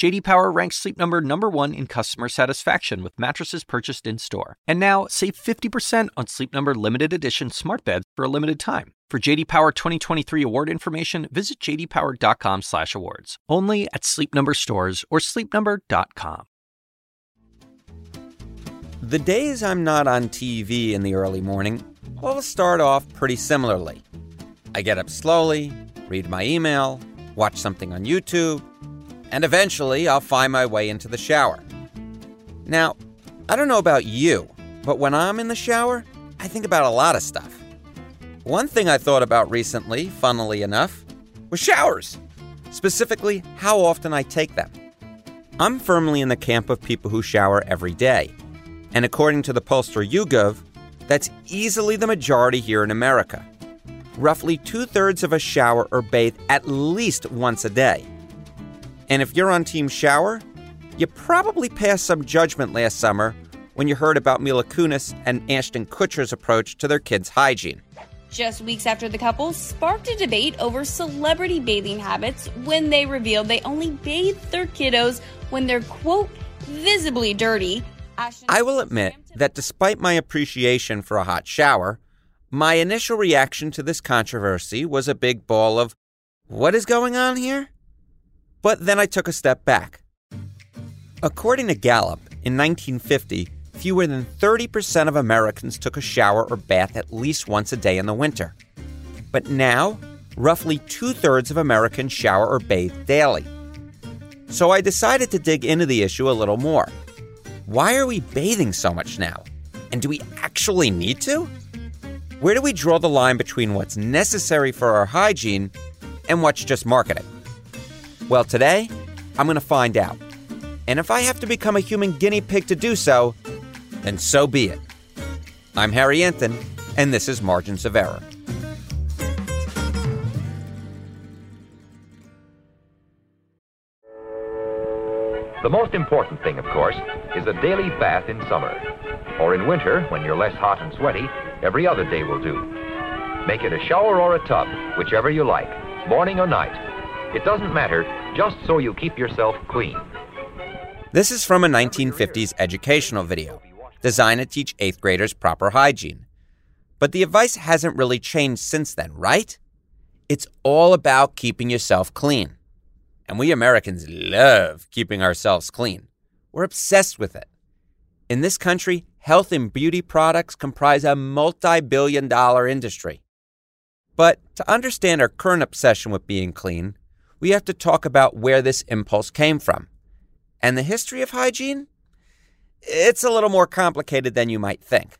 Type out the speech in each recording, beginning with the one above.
JD Power ranks Sleep Number number 1 in customer satisfaction with mattresses purchased in-store. And now, save 50% on Sleep Number limited edition smart beds for a limited time. For JD Power 2023 award information, visit jdpower.com/awards. Only at Sleep Number stores or sleepnumber.com. The days I'm not on TV in the early morning all start off pretty similarly. I get up slowly, read my email, watch something on YouTube, and eventually I'll find my way into the shower. Now, I don't know about you, but when I'm in the shower, I think about a lot of stuff. One thing I thought about recently, funnily enough, was showers. Specifically, how often I take them. I'm firmly in the camp of people who shower every day. And according to the pollster YouGov, that's easily the majority here in America. Roughly two thirds of us shower or bathe at least once a day. And if you're on Team Shower, you probably passed some judgment last summer when you heard about Mila Kunis and Ashton Kutcher's approach to their kids' hygiene. Just weeks after the couple sparked a debate over celebrity bathing habits when they revealed they only bathe their kiddos when they're, quote, visibly dirty. Ashton I will admit that despite my appreciation for a hot shower, my initial reaction to this controversy was a big ball of, what is going on here? But then I took a step back. According to Gallup, in 1950, fewer than 30% of Americans took a shower or bath at least once a day in the winter. But now, roughly two thirds of Americans shower or bathe daily. So I decided to dig into the issue a little more. Why are we bathing so much now? And do we actually need to? Where do we draw the line between what's necessary for our hygiene and what's just marketing? Well, today, I'm going to find out. And if I have to become a human guinea pig to do so, then so be it. I'm Harry Enten, and this is Margins of Error. The most important thing, of course, is a daily bath in summer. Or in winter, when you're less hot and sweaty, every other day will do. Make it a shower or a tub, whichever you like, morning or night. It doesn't matter, just so you keep yourself clean. This is from a 1950s educational video designed to teach eighth graders proper hygiene. But the advice hasn't really changed since then, right? It's all about keeping yourself clean. And we Americans love keeping ourselves clean. We're obsessed with it. In this country, health and beauty products comprise a multi billion dollar industry. But to understand our current obsession with being clean, we have to talk about where this impulse came from. And the history of hygiene? It's a little more complicated than you might think.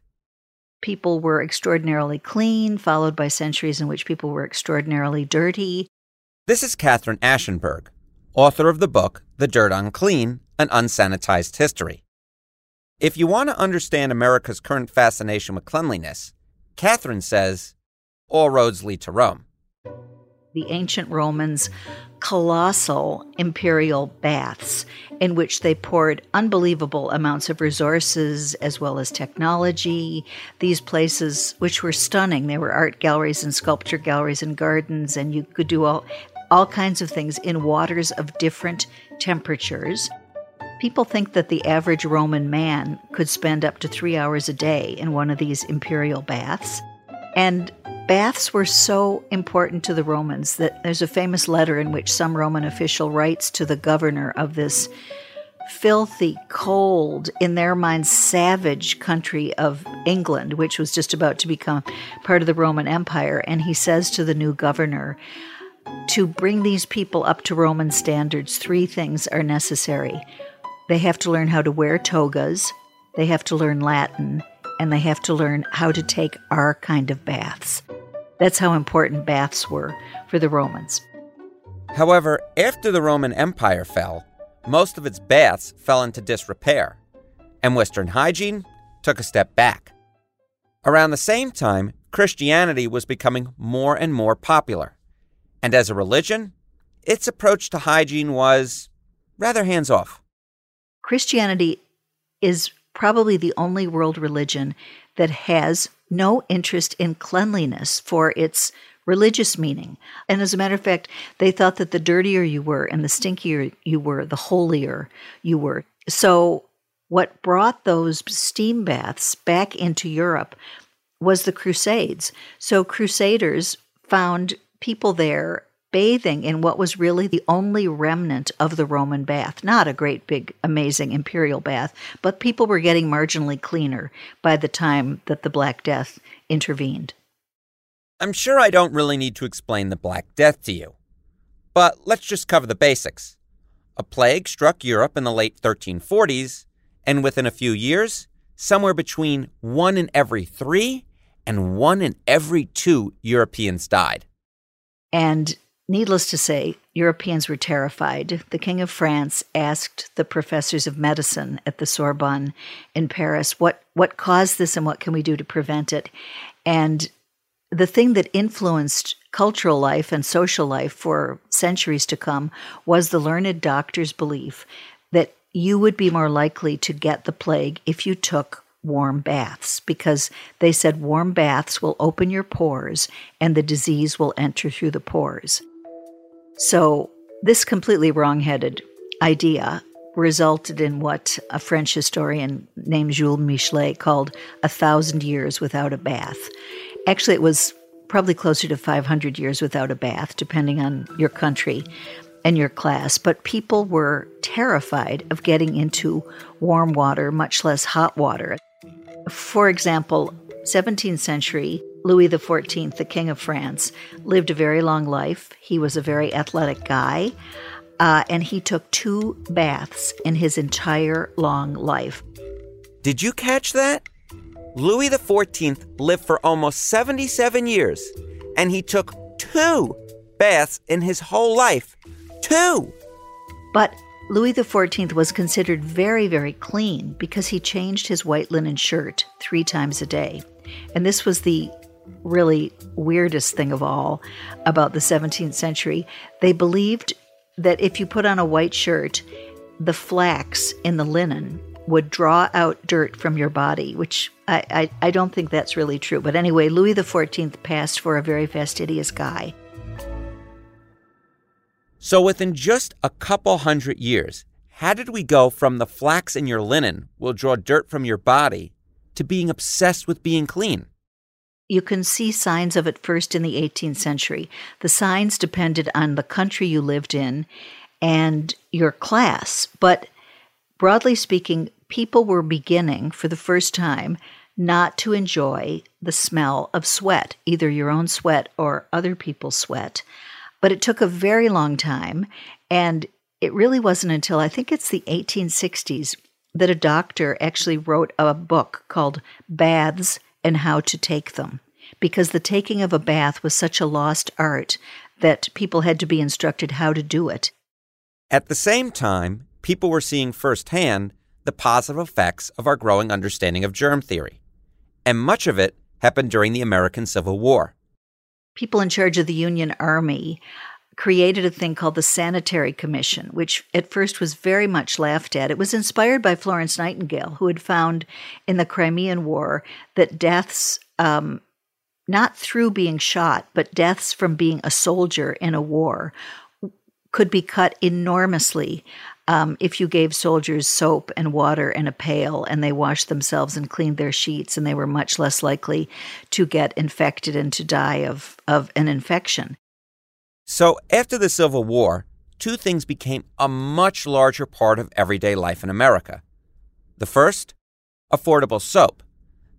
People were extraordinarily clean, followed by centuries in which people were extraordinarily dirty. This is Katherine Ashenburg, author of the book The Dirt on Clean An Unsanitized History. If you want to understand America's current fascination with cleanliness, Katherine says, all roads lead to Rome. The ancient Romans colossal imperial baths in which they poured unbelievable amounts of resources as well as technology. These places, which were stunning, they were art galleries and sculpture galleries and gardens, and you could do all, all kinds of things in waters of different temperatures. People think that the average Roman man could spend up to three hours a day in one of these imperial baths. And baths were so important to the Romans that there's a famous letter in which some Roman official writes to the governor of this filthy, cold, in their minds, savage country of England, which was just about to become part of the Roman Empire. And he says to the new governor, to bring these people up to Roman standards, three things are necessary. They have to learn how to wear togas, they have to learn Latin, and they have to learn how to take our kind of baths. That's how important baths were for the Romans. However, after the Roman Empire fell, most of its baths fell into disrepair, and Western hygiene took a step back. Around the same time, Christianity was becoming more and more popular, and as a religion, its approach to hygiene was rather hands off. Christianity is probably the only world religion that has no interest in cleanliness for its religious meaning. And as a matter of fact, they thought that the dirtier you were and the stinkier you were, the holier you were. So, what brought those steam baths back into Europe was the Crusades. So, Crusaders found people there bathing in what was really the only remnant of the Roman bath. Not a great, big, amazing imperial bath, but people were getting marginally cleaner by the time that the Black Death intervened. I'm sure I don't really need to explain the Black Death to you, but let's just cover the basics. A plague struck Europe in the late 1340s, and within a few years, somewhere between one in every three and one in every two Europeans died. And needless to say, Europeans were terrified. The King of France asked the professors of medicine at the Sorbonne in Paris, what, what caused this and what can we do to prevent it? And the thing that influenced cultural life and social life for centuries to come was the learned doctor's belief that you would be more likely to get the plague if you took warm baths because they said warm baths will open your pores and the disease will enter through the pores. So, this completely wrong-headed idea resulted in what a French historian named Jules Michelet called a thousand years without a bath. Actually, it was probably closer to 500 years without a bath, depending on your country and your class. But people were terrified of getting into warm water, much less hot water. For example, 17th century, Louis XIV, the King of France, lived a very long life. He was a very athletic guy, uh, and he took two baths in his entire long life. Did you catch that? Louis XIV lived for almost 77 years, and he took two baths in his whole life. Two! But Louis XIV was considered very, very clean because he changed his white linen shirt three times a day. And this was the really weirdest thing of all about the 17th century. They believed that if you put on a white shirt, the flax in the linen would draw out dirt from your body, which I, I, I don't think that's really true. But anyway, Louis XIV passed for a very fastidious guy. So within just a couple hundred years, how did we go from the flax in your linen will draw dirt from your body to being obsessed with being clean? You can see signs of it first in the 18th century. The signs depended on the country you lived in and your class, but broadly speaking, people were beginning for the first time not to enjoy the smell of sweat, either your own sweat or other people's sweat. But it took a very long time. And it really wasn't until I think it's the 1860s that a doctor actually wrote a book called Baths and How to Take Them. Because the taking of a bath was such a lost art that people had to be instructed how to do it. At the same time, people were seeing firsthand the positive effects of our growing understanding of germ theory. And much of it happened during the American Civil War people in charge of the Union Army created a thing called the Sanitary Commission, which at first was very much laughed at. It was inspired by Florence Nightingale, who had found in the Crimean War that deaths, um, not through being shot, but deaths from being a soldier in a war, could be cut enormously um, if you gave soldiers soap and water and a pail and they washed themselves and cleaned their sheets, and they were much less likely to get infected and to die of, of an infection. So, after the Civil War, two things became a much larger part of everyday life in America. The first, affordable soap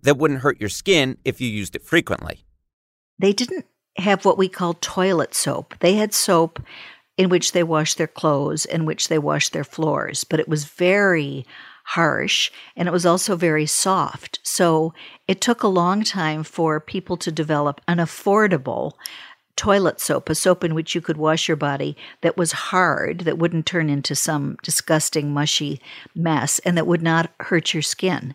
that wouldn't hurt your skin if you used it frequently. They didn't have what we call toilet soap. They had soap in which they washed their clothes, in which they washed their floors. But it was very harsh and it was also very soft. So it took a long time for people to develop an affordable toilet soap, a soap in which you could wash your body that was hard, that wouldn't turn into some disgusting, mushy mess, and that would not hurt your skin.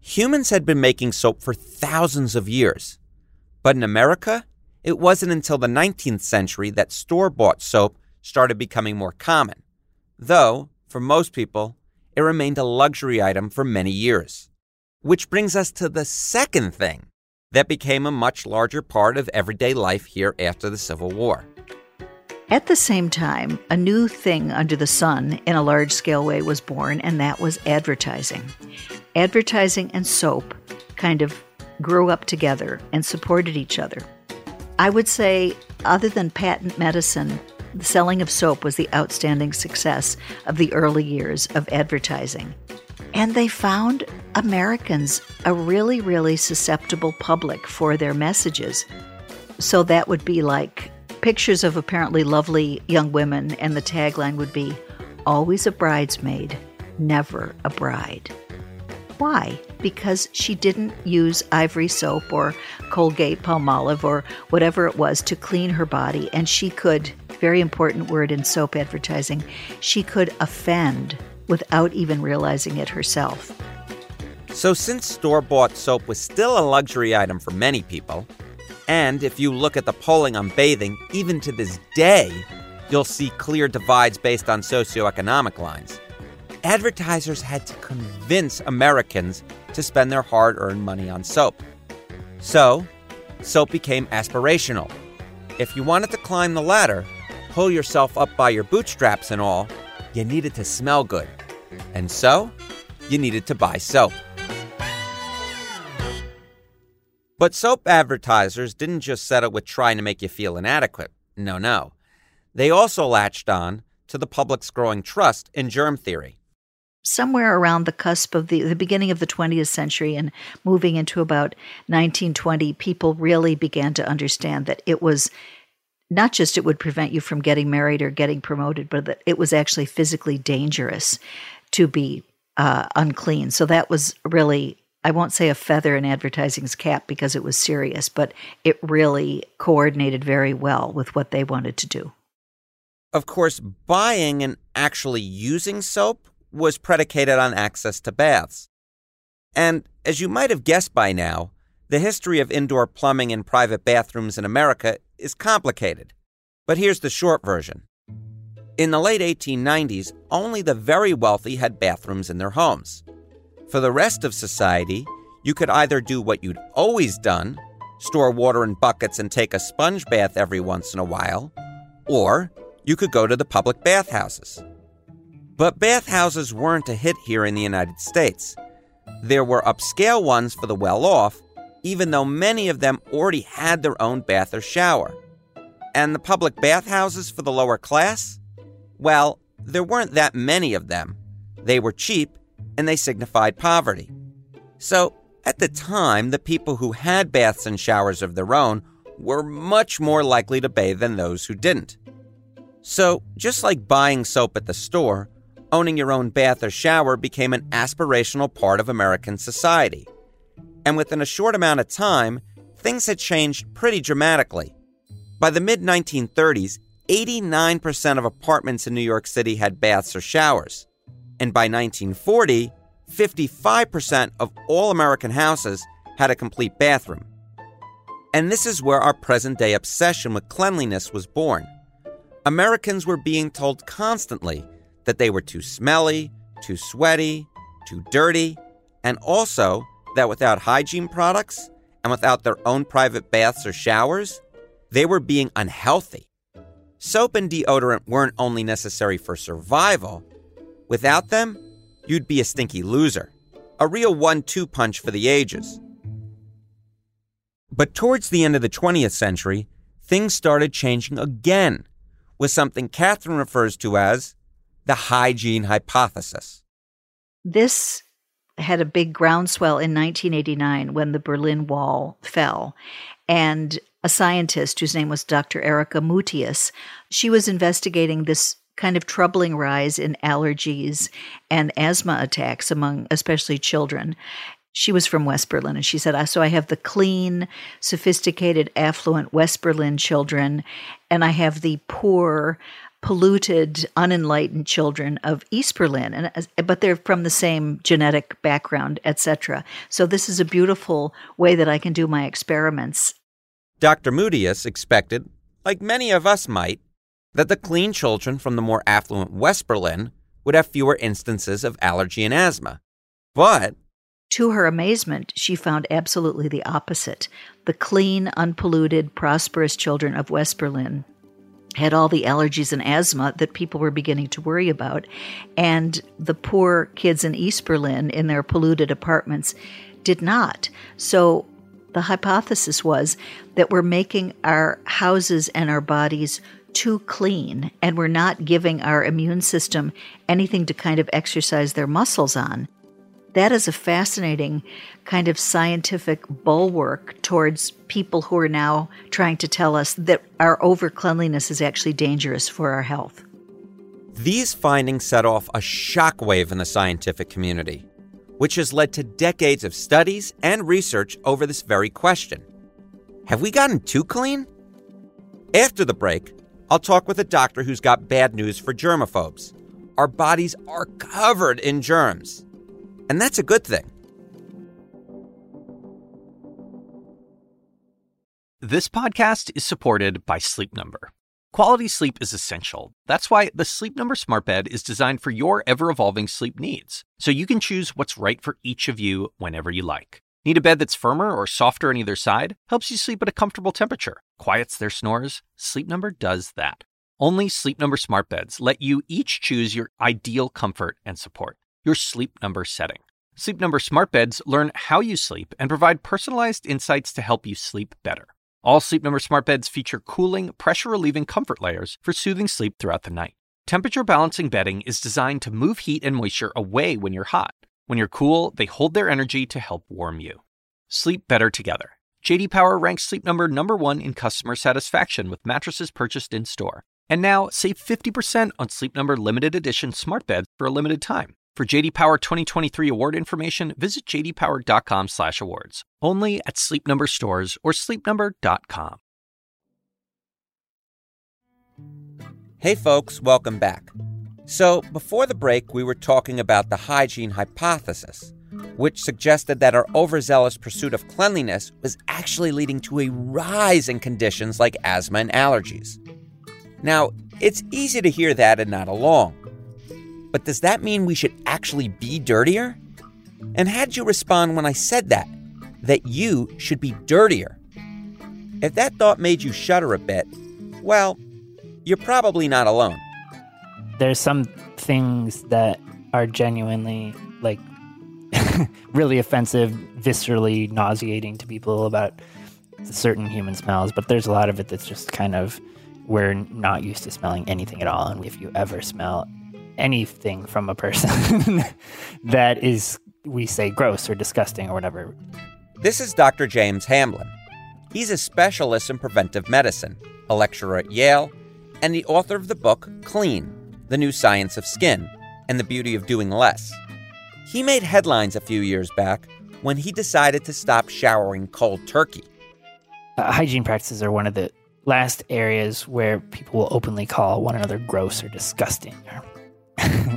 Humans had been making soap for thousands of years. But in America, it wasn't until the 19th century that store bought soap started becoming more common, though, for most people, it remained a luxury item for many years. Which brings us to the second thing that became a much larger part of everyday life here after the Civil War. At the same time, a new thing under the sun in a large scale way was born, and that was advertising. Advertising and soap kind of grew up together and supported each other. I would say, other than patent medicine, the selling of soap was the outstanding success of the early years of advertising. And they found Americans a really, really susceptible public for their messages. So that would be like pictures of apparently lovely young women, and the tagline would be always a bridesmaid, never a bride. Why? Because she didn't use ivory soap or Colgate Palmolive or whatever it was to clean her body, and she could, very important word in soap advertising, she could offend without even realizing it herself. So, since store bought soap was still a luxury item for many people, and if you look at the polling on bathing, even to this day, you'll see clear divides based on socioeconomic lines. Advertisers had to convince Americans to spend their hard earned money on soap. So, soap became aspirational. If you wanted to climb the ladder, pull yourself up by your bootstraps and all, you needed to smell good. And so, you needed to buy soap. But soap advertisers didn't just settle with trying to make you feel inadequate. No, no. They also latched on to the public's growing trust in germ theory. Somewhere around the cusp of the, the beginning of the 20th century and moving into about 1920, people really began to understand that it was not just it would prevent you from getting married or getting promoted, but that it was actually physically dangerous to be uh, unclean. So that was really I won't say a feather in advertising's cap because it was serious, but it really coordinated very well with what they wanted to do. Of course, buying and actually using soap was predicated on access to baths. And as you might have guessed by now, the history of indoor plumbing in private bathrooms in America is complicated. But here's the short version. In the late 1890s, only the very wealthy had bathrooms in their homes. For the rest of society, you could either do what you'd always done store water in buckets and take a sponge bath every once in a while, or you could go to the public bathhouses. But bathhouses weren't a hit here in the United States. There were upscale ones for the well off, even though many of them already had their own bath or shower. And the public bathhouses for the lower class? Well, there weren't that many of them. They were cheap and they signified poverty. So, at the time, the people who had baths and showers of their own were much more likely to bathe than those who didn't. So, just like buying soap at the store, owning your own bath or shower became an aspirational part of American society. And within a short amount of time, things had changed pretty dramatically. By the mid 1930s, 89% of apartments in New York City had baths or showers and by 1940, 55% of all American houses had a complete bathroom. And this is where our present day obsession with cleanliness was born. Americans were being told constantly that they were too smelly, too sweaty, too dirty, and also that without hygiene products and without their own private baths or showers, they were being unhealthy. Soap and deodorant weren't only necessary for survival, Without them, you'd be a stinky loser. A real one two punch for the ages. But towards the end of the 20th century, things started changing again with something Katherine refers to as the hygiene hypothesis. This had a big groundswell in 1989 when the Berlin Wall fell. And a scientist whose name was Dr. Erika Mutius, she was investigating this kind of troubling rise in allergies and asthma attacks among especially children. She was from West Berlin, and she said, So I have the clean, sophisticated, affluent West Berlin children, and I have the poor, polluted, unenlightened children of East Berlin, and but they're from the same genetic background, etc. So this is a beautiful way that I can do my experiments. Dr. Mutius expected, like many of us might, that the clean children from the more affluent West Berlin would have fewer instances of allergy and asthma. But to her amazement, she found absolutely the opposite. The clean, unpolluted, prosperous children of West Berlin had all the allergies and asthma that people were beginning to worry about. And the poor kids in East Berlin in their polluted apartments did not. So the hypothesis was that we're making our houses and our bodies too clean and we're not giving our immune system anything to kind of exercise their muscles on. That is a fascinating kind of scientific bulwark towards people who are now trying to tell us that our over cleanliness is actually dangerous for our health. These findings set off a shockwave in the scientific community, which has led to decades of studies and research over this very question. Have we gotten too clean? After the break, I'll talk with a doctor who's got bad news for germaphobes. Our bodies are covered in germs. And that's a good thing. This podcast is supported by Sleep Number. Quality sleep is essential. That's why the Sleep Number Smart Bed is designed for your ever evolving sleep needs, so you can choose what's right for each of you whenever you like. Need a bed that's firmer or softer on either side? Helps you sleep at a comfortable temperature, quiets their snores? Sleep Number does that. Only Sleep Number Smart Beds let you each choose your ideal comfort and support your sleep number setting. Sleep Number smart beds learn how you sleep and provide personalized insights to help you sleep better. All Sleep Number smart beds feature cooling, pressure relieving comfort layers for soothing sleep throughout the night. Temperature balancing bedding is designed to move heat and moisture away when you're hot. When you're cool, they hold their energy to help warm you. Sleep better together. JD Power ranks Sleep Number number 1 in customer satisfaction with mattresses purchased in-store. And now, save 50% on Sleep Number limited edition smart beds for a limited time. For JD Power 2023 award information, visit jdpower.com/awards. Only at Sleep Number stores or sleepnumber.com. Hey folks, welcome back. So, before the break, we were talking about the hygiene hypothesis, which suggested that our overzealous pursuit of cleanliness was actually leading to a rise in conditions like asthma and allergies. Now, it's easy to hear that and not along. But does that mean we should actually be dirtier? And how'd you respond when I said that? That you should be dirtier? If that thought made you shudder a bit, well, you're probably not alone. There's some things that are genuinely, like, really offensive, viscerally nauseating to people about certain human smells, but there's a lot of it that's just kind of, we're not used to smelling anything at all. And if you ever smell anything from a person that is, we say, gross or disgusting or whatever. This is Dr. James Hamblin. He's a specialist in preventive medicine, a lecturer at Yale, and the author of the book Clean The New Science of Skin and the Beauty of Doing Less. He made headlines a few years back when he decided to stop showering cold turkey. Uh, hygiene practices are one of the last areas where people will openly call one another gross or disgusting or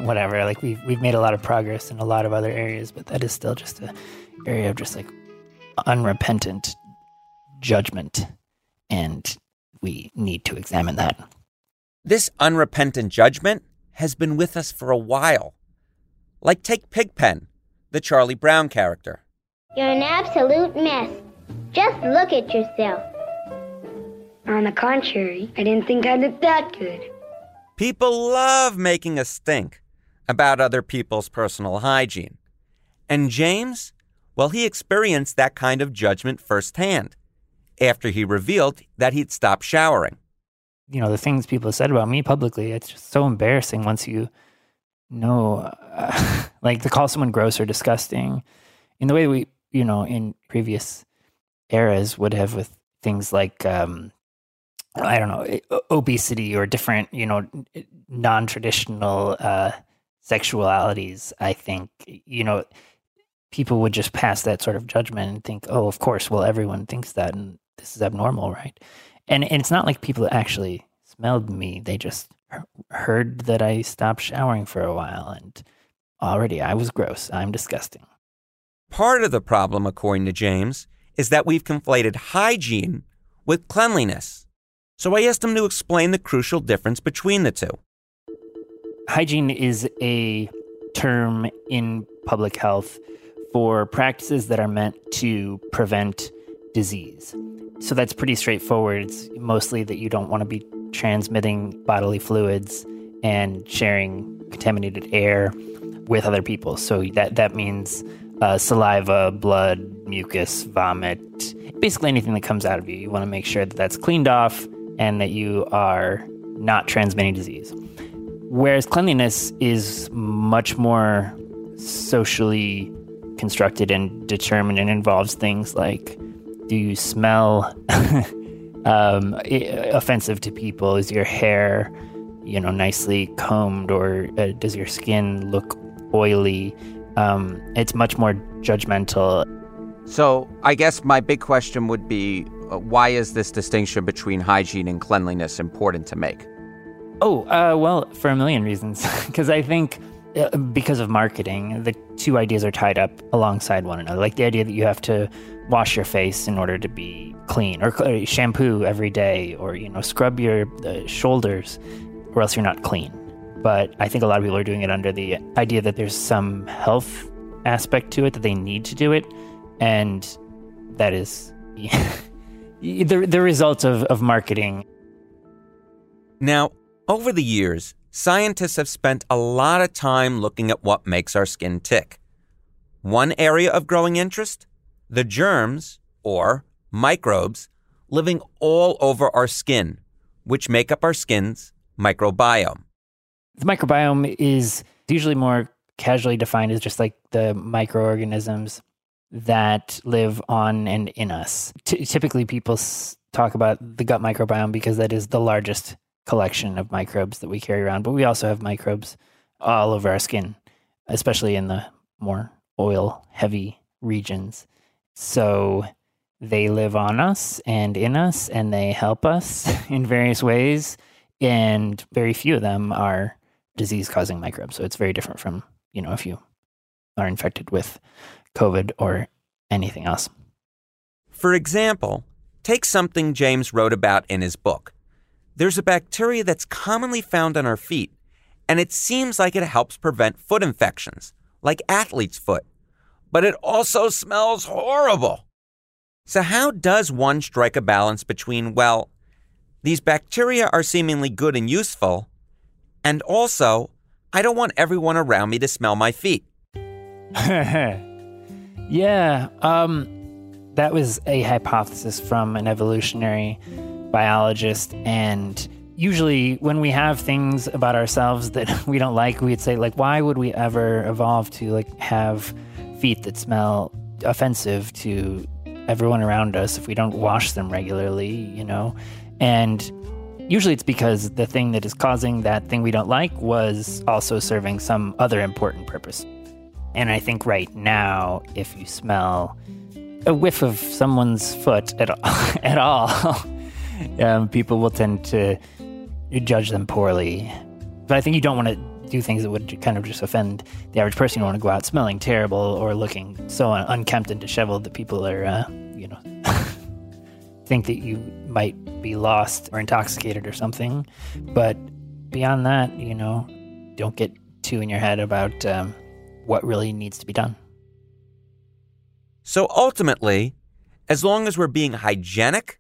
whatever. Like we've we've made a lot of progress in a lot of other areas, but that is still just an area of just like unrepentant judgment, and we need to examine that. This unrepentant judgment has been with us for a while. Like take Pigpen, the Charlie Brown character. You're an absolute mess. Just look at yourself. On the contrary, I didn't think I looked that good. People love making a stink about other people's personal hygiene. And James, well, he experienced that kind of judgment firsthand after he revealed that he'd stopped showering. You know, the things people said about me publicly, it's just so embarrassing once you know, uh, like to call someone gross or disgusting in the way we, you know, in previous eras would have with things like um, I don't know, obesity or different, you know, non traditional uh, sexualities, I think, you know, people would just pass that sort of judgment and think, oh, of course, well, everyone thinks that and this is abnormal, right? And, and it's not like people actually smelled me. They just heard that I stopped showering for a while and already I was gross. I'm disgusting. Part of the problem, according to James, is that we've conflated hygiene with cleanliness. So I asked him to explain the crucial difference between the two. Hygiene is a term in public health for practices that are meant to prevent disease. So that's pretty straightforward. It's mostly that you don't want to be transmitting bodily fluids and sharing contaminated air with other people. So that that means uh, saliva, blood, mucus, vomit, basically anything that comes out of you. You want to make sure that that's cleaned off and that you are not transmitting disease. Whereas cleanliness is much more socially constructed and determined and involves things like do you smell um, offensive to people? Is your hair, you know, nicely combed, or uh, does your skin look oily? Um, it's much more judgmental. So I guess my big question would be, uh, why is this distinction between hygiene and cleanliness important to make? Oh, uh, well, for a million reasons. Because I think uh, because of marketing, the two ideas are tied up alongside one another. Like the idea that you have to wash your face in order to be clean, or shampoo every day, or you know, scrub your shoulders, or else you're not clean. But I think a lot of people are doing it under the idea that there's some health aspect to it that they need to do it, and that is the the result of, of marketing. Now, over the years, scientists have spent a lot of time looking at what makes our skin tick. One area of growing interest? The germs, or microbes, living all over our skin, which make up our skin's microbiome. The microbiome is usually more casually defined as just like the microorganisms that live on and in us. T- typically, people s- talk about the gut microbiome because that is the largest collection of microbes that we carry around, but we also have microbes all over our skin, especially in the more oil heavy regions. So they live on us and in us, and they help us in various ways. And very few of them are disease causing microbes. So it's very different from, you know, if you are infected with COVID or anything else. For example, take something James wrote about in his book. There's a bacteria that's commonly found on our feet, and it seems like it helps prevent foot infections, like athlete's foot. But it also smells horrible. So, how does one strike a balance between, well, these bacteria are seemingly good and useful, and also, I don't want everyone around me to smell my feet? yeah, um, that was a hypothesis from an evolutionary biologist and usually when we have things about ourselves that we don't like we'd say like why would we ever evolve to like have feet that smell offensive to everyone around us if we don't wash them regularly you know? And usually it's because the thing that is causing that thing we don't like was also serving some other important purpose. And i think right now if you smell a whiff of someone's foot at, at all um, people will tend to judge them poorly. But I think you don't want to do things that would kind of just offend the average person. You don't want to go out smelling terrible or looking so unkempt and disheveled that people are, uh, you know, think that you might be lost or intoxicated or something. But beyond that, you know, don't get too in your head about um, what really needs to be done. So ultimately, as long as we're being hygienic,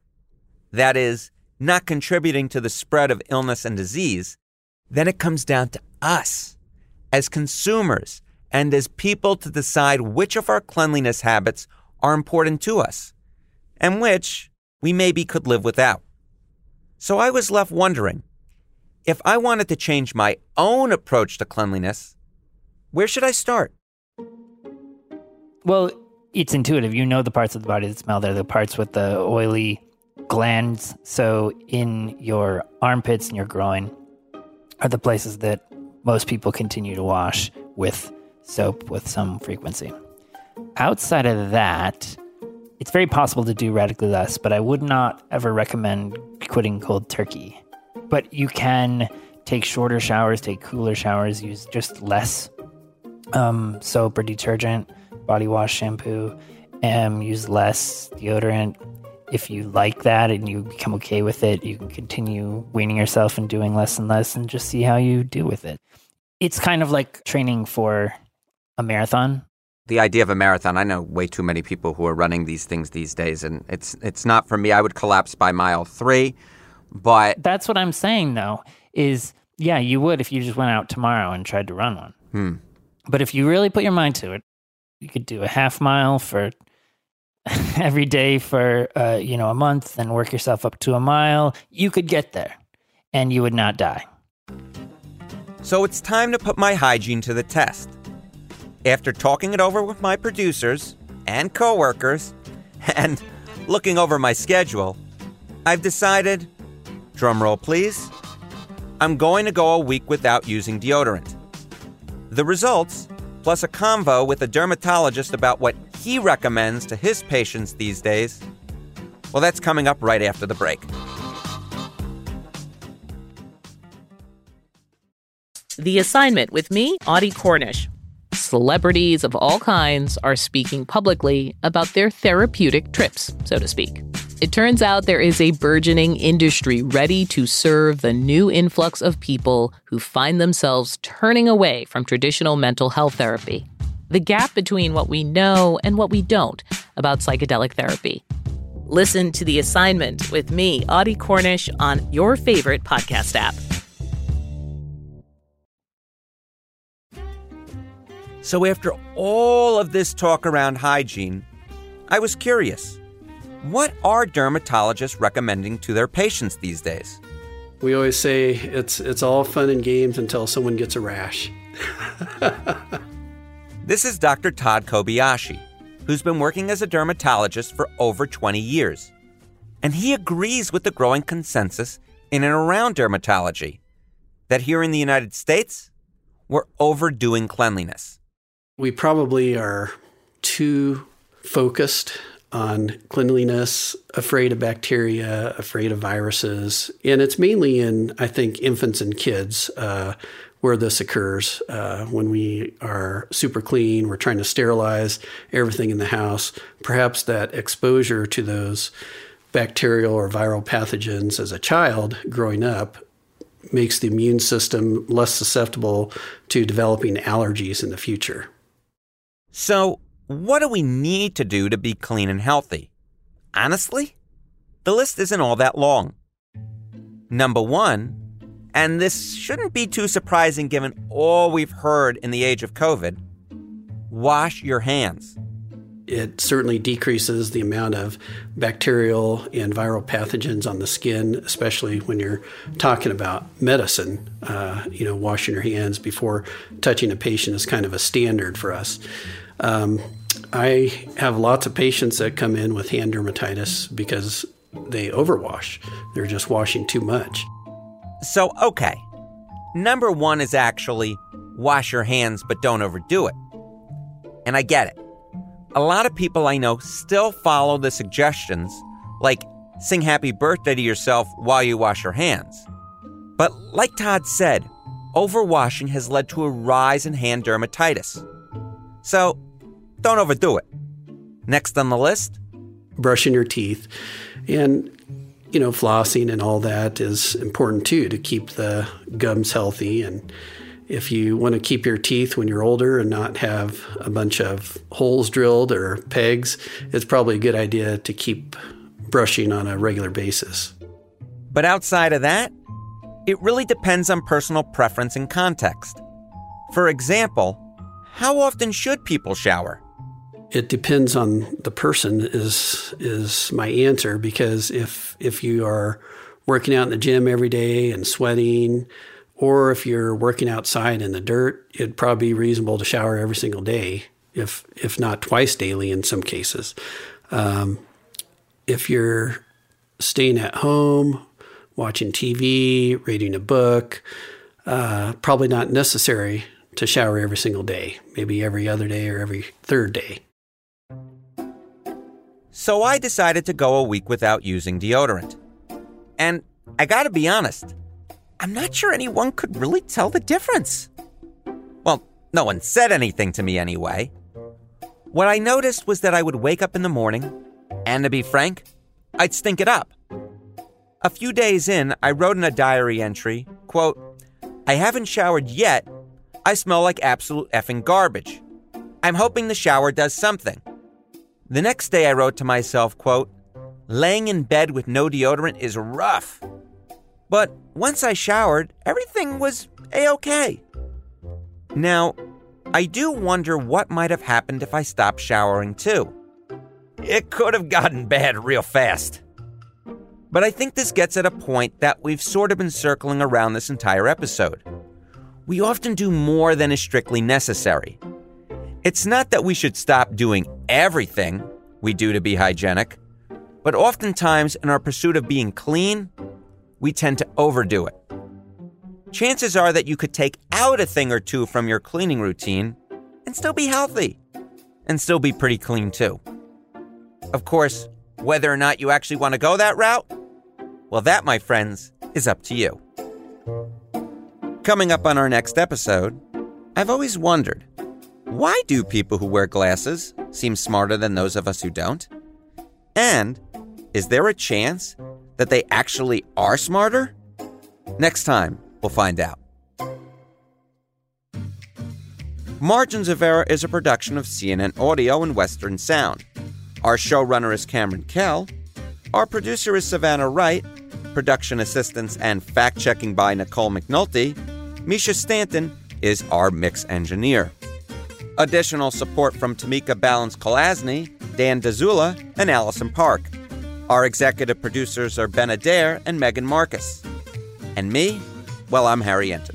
that is, not contributing to the spread of illness and disease, then it comes down to us as consumers and as people to decide which of our cleanliness habits are important to us and which we maybe could live without. So I was left wondering if I wanted to change my own approach to cleanliness, where should I start? Well, it's intuitive. You know the parts of the body that smell. They're the parts with the oily glands, so in your armpits and your groin, are the places that most people continue to wash with soap with some frequency. Outside of that, it's very possible to do radically less, but I would not ever recommend quitting cold turkey. But you can take shorter showers, take cooler showers, use just less um, soap or detergent, body wash, shampoo, and use less deodorant, if you like that and you become okay with it, you can continue weaning yourself and doing less and less and just see how you do with it. It's kind of like training for a marathon. The idea of a marathon, I know way too many people who are running these things these days, and it's it's not for me. I would collapse by mile three, but That's what I'm saying though, is yeah, you would if you just went out tomorrow and tried to run one. hmm, But if you really put your mind to it, you could do a half mile for every day for uh, you know a month and work yourself up to a mile. You could get there, and you would not die. So it's time to put my hygiene to the test. After talking it over with my producers and coworkers and looking over my schedule, I've decided, drumroll please, I'm going to go a week without using deodorant. The results, plus a convo with a dermatologist about what he recommends to his patients these days, well, that's coming up right after the break. The assignment with me, Audie Cornish. Celebrities of all kinds are speaking publicly about their therapeutic trips, so to speak. It turns out there is a burgeoning industry ready to serve the new influx of people who find themselves turning away from traditional mental health therapy. The gap between what we know and what we don't about psychedelic therapy. Listen to the assignment with me, Audie Cornish, on your favorite podcast app. So, after all of this talk around hygiene, I was curious. What are dermatologists recommending to their patients these days? We always say it's it's all fun and games until someone gets a rash. This is Dr. Todd Kobayashi, who's been working as a dermatologist for over 20 years. And he agrees with the growing consensus in and around dermatology that here in the United States, we're overdoing cleanliness. We probably are too focused on cleanliness, afraid of bacteria, afraid of viruses, and it's mainly in I think infants and kids. Uh, where this occurs uh, when we are super clean, we're trying to sterilize everything in the house. Perhaps that exposure to those bacterial or viral pathogens as a child growing up makes the immune system less susceptible to developing allergies in the future. So, what do we need to do to be clean and healthy? Honestly, the list isn't all that long. Number one, and this shouldn't be too surprising given all we've heard in the age of COVID wash your hands. It certainly decreases the amount of bacterial and viral pathogens on the skin, especially when you're talking about medicine. Uh, you know, washing your hands before touching a patient is kind of a standard for us. Um, I have lots of patients that come in with hand dermatitis because they overwash. They're just washing too much. So, okay. Number one is actually wash your hands, but don't overdo it. And I get it. A lot of people I know still follow the suggestions, like sing happy birthday to yourself while you wash your hands. But like Todd said, overwashing has led to a rise in hand dermatitis. So, don't overdo it. Next on the list, brushing your teeth. And you know, flossing and all that is important too to keep the gums healthy. And if you want to keep your teeth when you're older and not have a bunch of holes drilled or pegs, it's probably a good idea to keep brushing on a regular basis. But outside of that, it really depends on personal preference and context. For example, how often should people shower? It depends on the person is is my answer because if if you are working out in the gym every day and sweating or if you're working outside in the dirt, it'd probably be reasonable to shower every single day, if if not twice daily in some cases. Um, if you're staying at home, watching TV, reading a book, uh, probably not necessary to shower every single day. Maybe every other day or every third day. So I decided to go a week without using deodorant. And I gotta be honest, I'm not sure anyone could really tell the difference. Well, no one said anything to me anyway. What I noticed was that I would wake up in the morning, and to be frank, I'd stink it up. A few days in, I wrote in a diary entry, quote, I haven't showered yet. I smell like absolute effing garbage. I'm hoping the shower does something. The next day I wrote to myself, quote, laying in bed with no deodorant is rough. But once I showered, everything was a-okay. Now, I do wonder what might have happened if I stopped showering too. It could have gotten bad real fast. But I think this gets at a point that we've sort of been circling around this entire episode. We often do more than is strictly necessary. It's not that we should stop doing everything we do to be hygienic, but oftentimes in our pursuit of being clean, we tend to overdo it. Chances are that you could take out a thing or two from your cleaning routine and still be healthy and still be pretty clean too. Of course, whether or not you actually want to go that route, well, that, my friends, is up to you. Coming up on our next episode, I've always wondered why do people who wear glasses seem smarter than those of us who don't? And is there a chance that they actually are smarter? Next time, we'll find out. Margins of Error is a production of CNN Audio and Western Sound. Our showrunner is Cameron Kell. Our producer is Savannah Wright production assistance and fact checking by Nicole McNulty, Mischa Stanton is our mix engineer. Additional support from Tameka Ballance-Kolasny, Dan Dzula, and Allison Park. Our executive producers are Ben Adair and Megan Marcus. And me? Well, I'm Harry Enten.